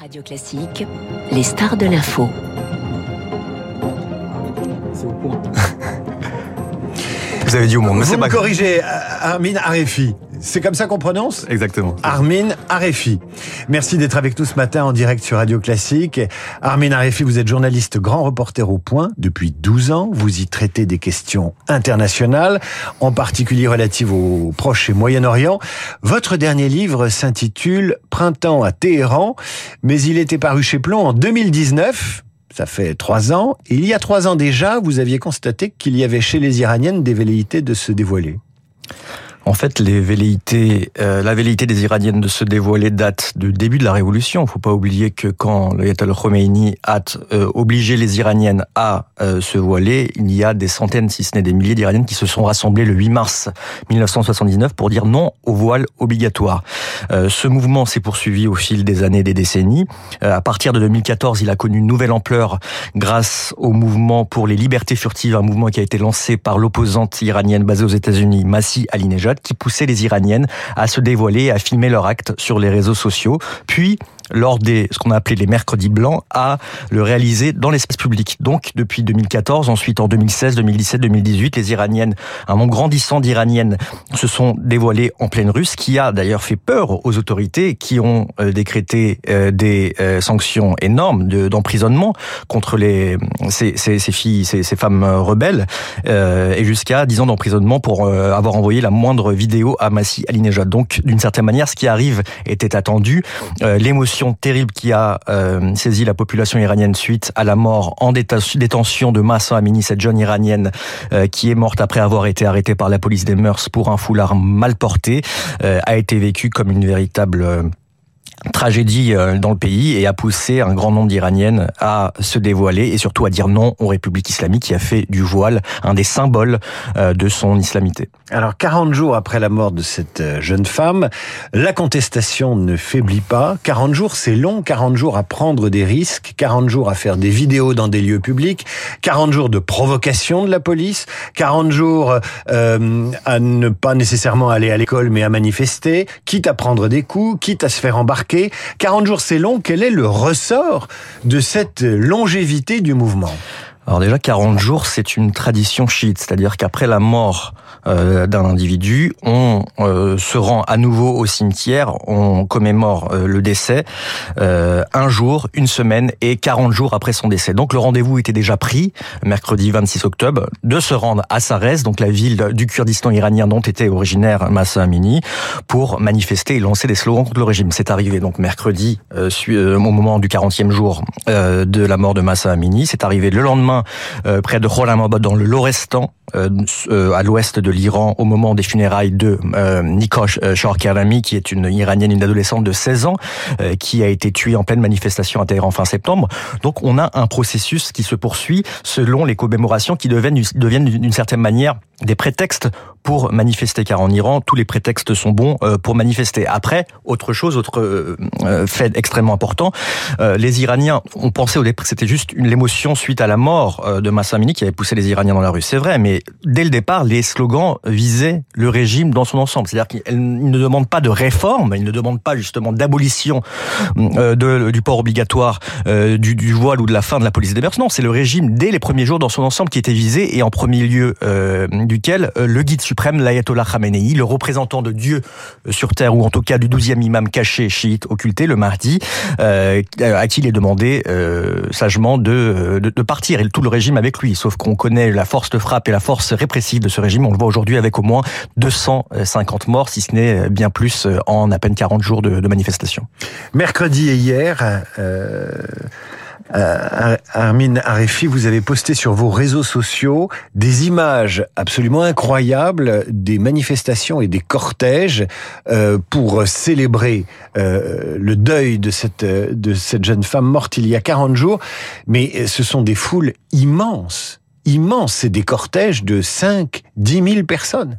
Radio Classique, les stars de l'info. Vous avez dit au monde, mais Vous c'est me pas corrigez, Armin Arefi. C'est comme ça qu'on prononce Exactement. Armin Arefi. Merci d'être avec nous ce matin en direct sur Radio Classique. Armin Arefi, vous êtes journaliste grand reporter au point depuis 12 ans. Vous y traitez des questions internationales, en particulier relatives au Proche et Moyen-Orient. Votre dernier livre s'intitule Printemps à Téhéran, mais il était paru chez Plomb en 2019. Ça fait trois ans. Et il y a trois ans déjà, vous aviez constaté qu'il y avait chez les Iraniennes des velléités de se dévoiler. En fait, euh, la velléité des Iraniennes de se dévoiler date du début de la révolution. Il faut pas oublier que quand l'Ayatollah Khomeini a euh, obligé les Iraniennes à euh, se voiler, il y a des centaines, si ce n'est des milliers d'Iraniennes qui se sont rassemblées le 8 mars 1979 pour dire non au voile obligatoire. Ce mouvement s'est poursuivi au fil des années, des décennies. À partir de 2014, il a connu une nouvelle ampleur grâce au mouvement pour les libertés furtives, un mouvement qui a été lancé par l'opposante iranienne basée aux États-Unis, Massi Alinejad, qui poussait les Iraniennes à se dévoiler et à filmer leur acte sur les réseaux sociaux. Puis, lors des ce qu'on a appelé les mercredis blancs, à le réaliser dans l'espace public. Donc depuis 2014, ensuite en 2016, 2017, 2018, les Iraniennes, un nombre grandissant d'Iraniennes se sont dévoilées en pleine rue, ce qui a d'ailleurs fait peur aux autorités qui ont euh, décrété euh, des euh, sanctions énormes de- d'emprisonnement contre les ces, ces, ces filles, ces, ces femmes rebelles, euh, et jusqu'à 10 ans d'emprisonnement pour avoir envoyé la moindre vidéo à Massi Alinejad. Donc d'une certaine manière, ce qui arrive était attendu. L'émotion terrible qui a euh, saisi la population iranienne suite à la mort en détention de Massa Amini, cette jeune iranienne euh, qui est morte après avoir été arrêtée par la police des mœurs pour un foulard mal porté, euh, a été vécue comme une véritable tragédie euh, dans le pays et a poussé un grand nombre d'Iraniennes à se dévoiler et surtout à dire non aux républiques islamiques qui a fait du voile un des symboles euh, de son islamité. Alors, 40 jours après la mort de cette euh, jeune femme, la contestation ne faiblit pas. 40 jours, c'est long. 40 jours à prendre des risques. 40 jours à faire des vidéos dans des lieux publics. 40 jours de provocation de la police. 40 jours euh, à ne pas nécessairement aller à l'école, mais à manifester. Quitte à prendre des coups, quitte à se faire embarquer. 40 jours, c'est long. Quel est le ressort de cette longévité du mouvement? Alors déjà, 40 jours, c'est une tradition chiite, c'est-à-dire qu'après la mort euh, d'un individu, on euh, se rend à nouveau au cimetière, on commémore euh, le décès euh, un jour, une semaine et 40 jours après son décès. Donc le rendez-vous était déjà pris, mercredi 26 octobre, de se rendre à Sarez, donc la ville du Kurdistan iranien dont était originaire Massa Amini, pour manifester et lancer des slogans contre le régime. C'est arrivé donc mercredi, euh, euh, au moment du 40e jour de la mort de Massa Amini. C'est arrivé le lendemain près de Rolamabad dans le Lorestan, euh, euh, à l'ouest de l'Iran, au moment des funérailles de euh, Nikosh euh, qui est une iranienne, une adolescente de 16 ans, qui a été tuée en pleine manifestation à Téhéran fin septembre. Donc on a un processus qui se poursuit selon les commémorations qui deviennent, deviennent d'une certaine manière des prétextes pour manifester, car en Iran, tous les prétextes sont bons euh, pour manifester. Après, autre chose, autre euh, euh, fait extrêmement important, les Iraniens ont pensé au départ c'était juste une émotion suite à la mort de Massa Amini qui avait poussé les Iraniens dans la rue. C'est vrai, mais dès le départ, les slogans visaient le régime dans son ensemble. C'est-à-dire qu'ils ne demandent pas de réforme, ils ne demandent pas justement d'abolition du port obligatoire du, du voile ou de la fin de la police des mœurs. Non, c'est le régime dès les premiers jours dans son ensemble qui était visé et en premier lieu duquel euh, le guide suprême, l'ayatollah Khamenei, le représentant de Dieu euh, sur terre ou en tout cas du douzième imam caché chiite occulté, le Mahdi, euh, à qui il est demandé sagement de, de, de partir et tout le régime avec lui. Sauf qu'on connaît la force de frappe et la force répressive de ce régime. On le voit aujourd'hui avec au moins 250 morts, si ce n'est bien plus en à peine 40 jours de, de manifestation. Mercredi et hier, euh, Armin Arefi, vous avez posté sur vos réseaux sociaux des images absolument incroyables des manifestations et des cortèges euh, pour célébrer euh, le deuil de cette, de cette jeune femme morte il y a 40 jours. Mais ce sont des foules immenses, immenses. C'est des cortèges de 5, 10 000 personnes.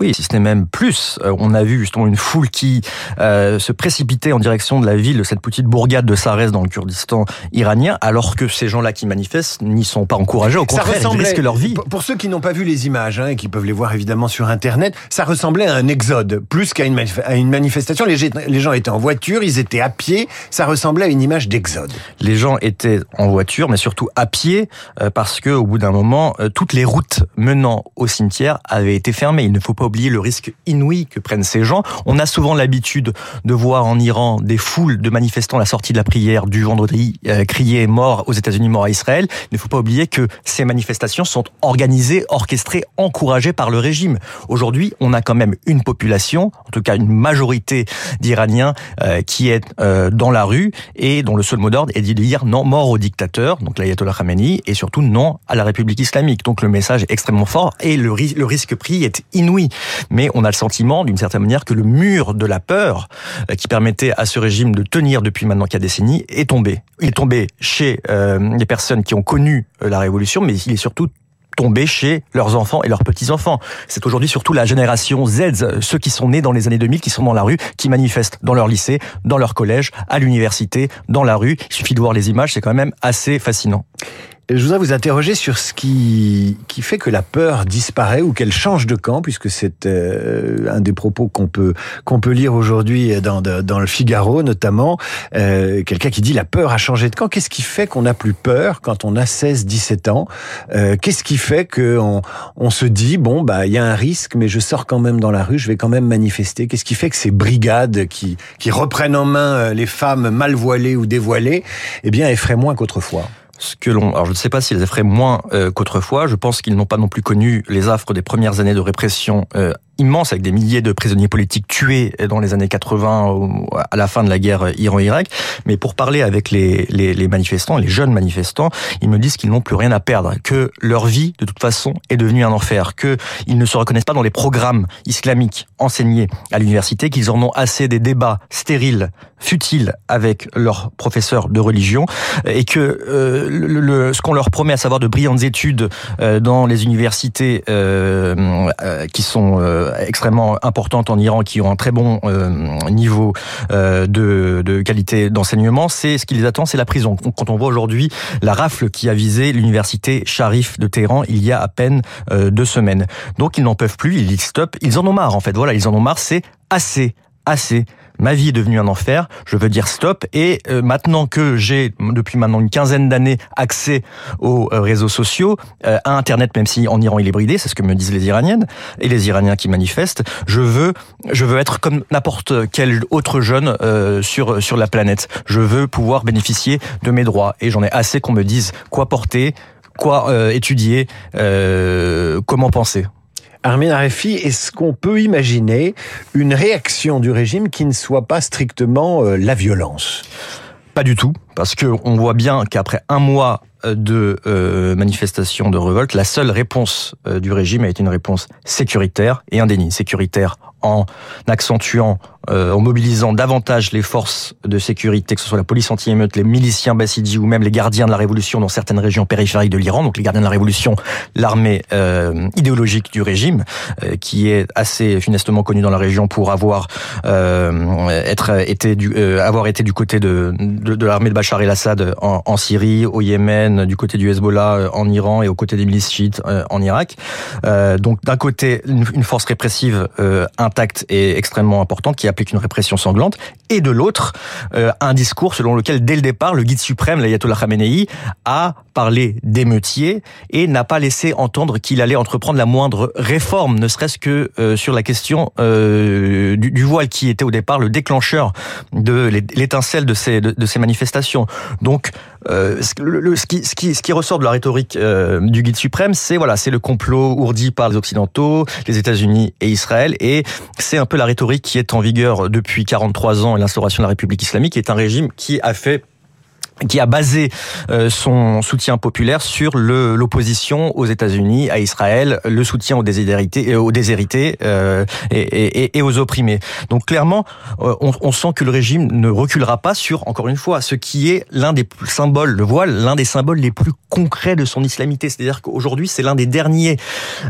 Oui, si ce n'est même plus. Euh, on a vu justement une foule qui euh, se précipitait en direction de la ville de cette petite bourgade de Sarès dans le Kurdistan iranien, alors que ces gens-là qui manifestent n'y sont pas encouragés. Au contraire, ils risquent leur vie. Pour ceux qui n'ont pas vu les images hein, et qui peuvent les voir évidemment sur Internet, ça ressemblait à un exode plus qu'à une, une manifestation. Les, les gens étaient en voiture, ils étaient à pied. Ça ressemblait à une image d'exode. Les gens étaient en voiture, mais surtout à pied, euh, parce que au bout d'un moment, toutes les routes menant au cimetière avaient été fermées. Il ne faut pas oublier le risque inouï que prennent ces gens. On a souvent l'habitude de voir en Iran des foules de manifestants à la sortie de la prière du vendredi euh, crier mort aux États-Unis, mort à Israël. Il ne faut pas oublier que ces manifestations sont organisées, orchestrées, encouragées par le régime. Aujourd'hui, on a quand même une population, en tout cas une majorité d'Iraniens euh, qui est euh, dans la rue et dont le seul mot d'ordre est de dire non mort au dictateur, donc l'ayatollah Khamenei, et surtout non à la République islamique. Donc le message est extrêmement fort et le, le risque pris est inouï mais on a le sentiment, d'une certaine manière, que le mur de la peur euh, qui permettait à ce régime de tenir depuis maintenant quatre décennies est tombé. Il est tombé chez euh, les personnes qui ont connu euh, la révolution, mais il est surtout tombé chez leurs enfants et leurs petits-enfants. C'est aujourd'hui surtout la génération Z, ceux qui sont nés dans les années 2000, qui sont dans la rue, qui manifestent dans leur lycée, dans leur collège, à l'université, dans la rue. Il suffit de voir les images, c'est quand même assez fascinant. Je voudrais vous interroger sur ce qui, fait que la peur disparaît ou qu'elle change de camp, puisque c'est euh, un des propos qu'on peut, qu'on peut lire aujourd'hui dans, dans le Figaro notamment. Euh, Quelqu'un qui dit la peur a changé de camp. Qu'est-ce qui fait qu'on n'a plus peur quand on a 16, 17 ans? Euh, Qu'est-ce qui fait qu'on on se dit, bon, bah il y a un risque, mais je sors quand même dans la rue, je vais quand même manifester? Qu'est-ce qui fait que ces brigades qui, qui reprennent en main les femmes mal voilées ou dévoilées, eh bien, effraient moins qu'autrefois? Alors je ne sais pas s'ils effraient moins euh, qu'autrefois. Je pense qu'ils n'ont pas non plus connu les affres des premières années de répression euh, immense avec des milliers de prisonniers politiques tués dans les années 80 à la fin de la guerre Iran-Irak. Mais pour parler avec les, les, les, manifestants, les jeunes manifestants, ils me disent qu'ils n'ont plus rien à perdre, que leur vie de toute façon est devenue un enfer, qu'ils ne se reconnaissent pas dans les programmes islamiques enseignés à l'université, qu'ils en ont assez des débats stériles, futiles avec leurs professeurs de religion, et que euh, le, ce qu'on leur promet, à savoir de brillantes études euh, dans les universités euh, euh qui sont extrêmement importantes en Iran qui ont un très bon euh, niveau euh, de, de qualité d'enseignement, c'est ce qui les attend, c'est la prison. Quand on voit aujourd'hui la rafle qui a visé l'université Sharif de Téhéran il y a à peine euh, deux semaines. Donc ils n'en peuvent plus, ils stop, ils en ont marre en fait. Voilà, ils en ont marre, c'est assez, assez ma vie est devenue un enfer, je veux dire stop. Et euh, maintenant que j'ai, depuis maintenant une quinzaine d'années, accès aux euh, réseaux sociaux, euh, à Internet, même si en Iran il est bridé, c'est ce que me disent les Iraniennes et les Iraniens qui manifestent, je veux, je veux être comme n'importe quel autre jeune sur, sur la planète. Je veux pouvoir bénéficier de mes droits. Et j'en ai assez qu'on me dise quoi porter, quoi étudier, comment penser. Armin Arefi, est-ce qu'on peut imaginer une réaction du régime qui ne soit pas strictement euh, la violence? Pas du tout, parce que on voit bien qu'après un mois de euh, manifestations de révolte, la seule réponse du régime a été une réponse sécuritaire et indénie. Sécuritaire en accentuant euh, en mobilisant davantage les forces de sécurité, que ce soit la police anti-émeute, les miliciens bassidis ou même les gardiens de la révolution dans certaines régions périphériques de l'Iran, donc les gardiens de la révolution, l'armée euh, idéologique du régime, euh, qui est assez funestement connue dans la région pour avoir être été du avoir été du côté de de, de l'armée de Bachar el-Assad en, en, Syrie, au Yémen, du côté du Hezbollah en Iran et aux côtés des milices chiites en Irak. donc d'un côté une, force répressive intacte et extrêmement importante qui applique une répression sanglante, et de l'autre, euh, un discours selon lequel, dès le départ, le guide suprême, l'ayatollah Khamenei, a parlé d'émeutiers et n'a pas laissé entendre qu'il allait entreprendre la moindre réforme, ne serait-ce que euh, sur la question euh, du, voile, qui était au départ le déclencheur de l'étincelle de ces, de, ces manifestations. Donc, ce, qui, ce, qui, ressort de la rhétorique du guide suprême, c'est voilà, c'est le complot ourdi par les Occidentaux, les États-Unis et Israël, et c'est un peu la rhétorique qui est en vigueur depuis 43 ans l'instauration de la République islamique, est un régime qui a fait qui a basé euh, son soutien populaire sur l'opposition aux États-Unis, à Israël, le soutien aux déshérités, aux déshérités euh, et, et, et, aux opprimés. Donc clairement, euh, on, on, sent que le régime ne reculera pas sur, encore une fois, ce qui est l'un des symboles, le voile, l'un des symboles les plus concrets de son islamité. C'est-à-dire qu'aujourd'hui, c'est l'un des derniers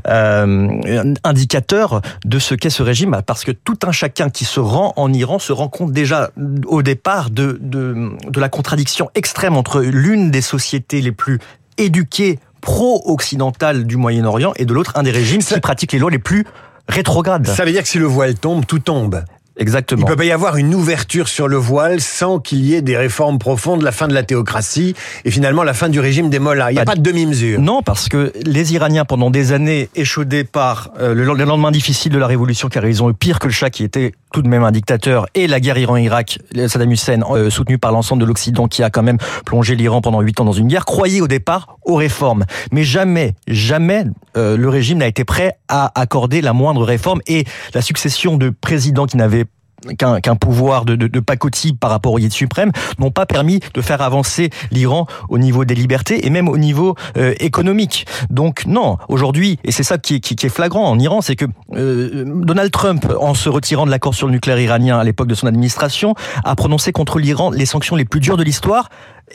euh, indicateurs de ce qu'est ce régime, parce que tout un chacun qui se rend en Iran se rend compte déjà au départ de, de, de la contradiction extrême entre l'une des sociétés les plus éduquées pro-occidentales du Moyen-Orient et de l'autre un des régimes qui pratiquent les lois les plus rétrogrades. Ça veut dire que si le voile tombe, tout tombe. Exactement. Il peut pas y avoir une ouverture sur le voile sans qu'il y ait des réformes profondes, la fin de la théocratie et finalement la fin du régime des mollahs. Il n'y a pas, de demi-mesure. Non, parce que les Iraniens, pendant des années, échaudés par euh, le lendemain difficile de la révolution, car ils ont eu pire que le Shah, qui était tout de même un dictateur, et la guerre Iran-Irak, Saddam Hussein, euh, soutenu par l'ensemble de l'Occident, qui a quand même plongé l'Iran pendant huit ans dans une guerre, croyaient au départ aux réformes. Mais jamais, jamais euh, le régime n'a été prêt à accorder la moindre réforme, et la succession de présidents qui n'avaient qu'un pouvoir de, de, pacotille par rapport au guide suprême n'ont pas permis de faire avancer l'Iran au niveau des libertés et même au niveau euh, économique. Donc non, aujourd'hui, et c'est ça qui, est flagrant en Iran, c'est que euh, Donald Trump, en se retirant de l'accord sur le nucléaire iranien à l'époque de son administration, a prononcé contre l'Iran les sanctions les plus dures de l'histoire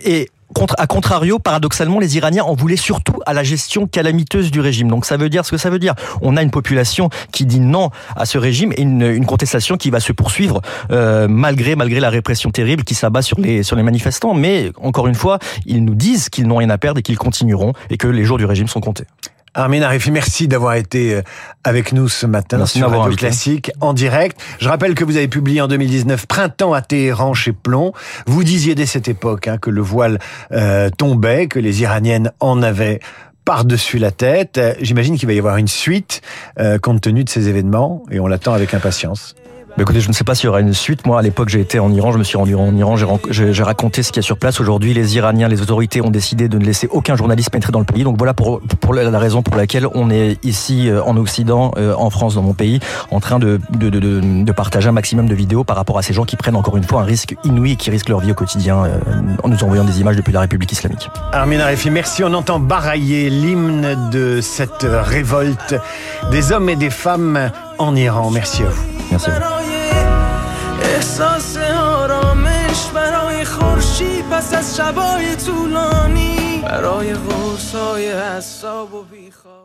et à contrario, paradoxalement, les Iraniens en voulaient surtout à la gestion calamiteuse du régime. Donc ça veut dire ce que ça veut dire. On a une population qui dit non à ce régime et une, une contestation qui va se poursuivre euh, malgré malgré la répression terrible qui s'abat sur les sur les manifestants. Mais encore une fois, ils nous disent qu'ils n'ont rien à perdre et qu'ils continueront et que les jours du régime sont comptés. Armin Arifi, merci d'avoir été euh, avec nous ce matin merci sur Radio Classique en direct. Je rappelle que vous avez publié en 2019 Printemps à Téhéran chez Plomb. Vous disiez dès cette époque hein, que le voile euh, tombait, que les Iraniennes en avaient par-dessus la tête. J'imagine qu'il va y avoir une suite euh, compte tenu de ces événements et on l'attend avec impatience. Écoutez, je ne sais pas s'il y aura une suite. Moi, à l'époque, j'ai été en Iran, je me suis rendu en Iran, j'ai raconté ce qu'il y a sur place. Aujourd'hui, les Iraniens, les autorités ont décidé de ne laisser aucun journaliste pénétrer dans le pays. Donc voilà pour, la raison pour laquelle on est ici euh, en Occident, euh, en France, dans mon pays, en train de, partager un maximum de vidéos par rapport à ces gens qui prennent encore une fois un risque inouï et qui risquent leur vie au quotidien euh, en nous envoyant des images depuis la République islamique. Armin Arefi, merci. On entend barailler l'hymne de cette révolte des hommes et des femmes en Iran. Merci à vous. Merci à vous. برای خورشید پس از شبای طولانی برای غرصای حساب و بیخواب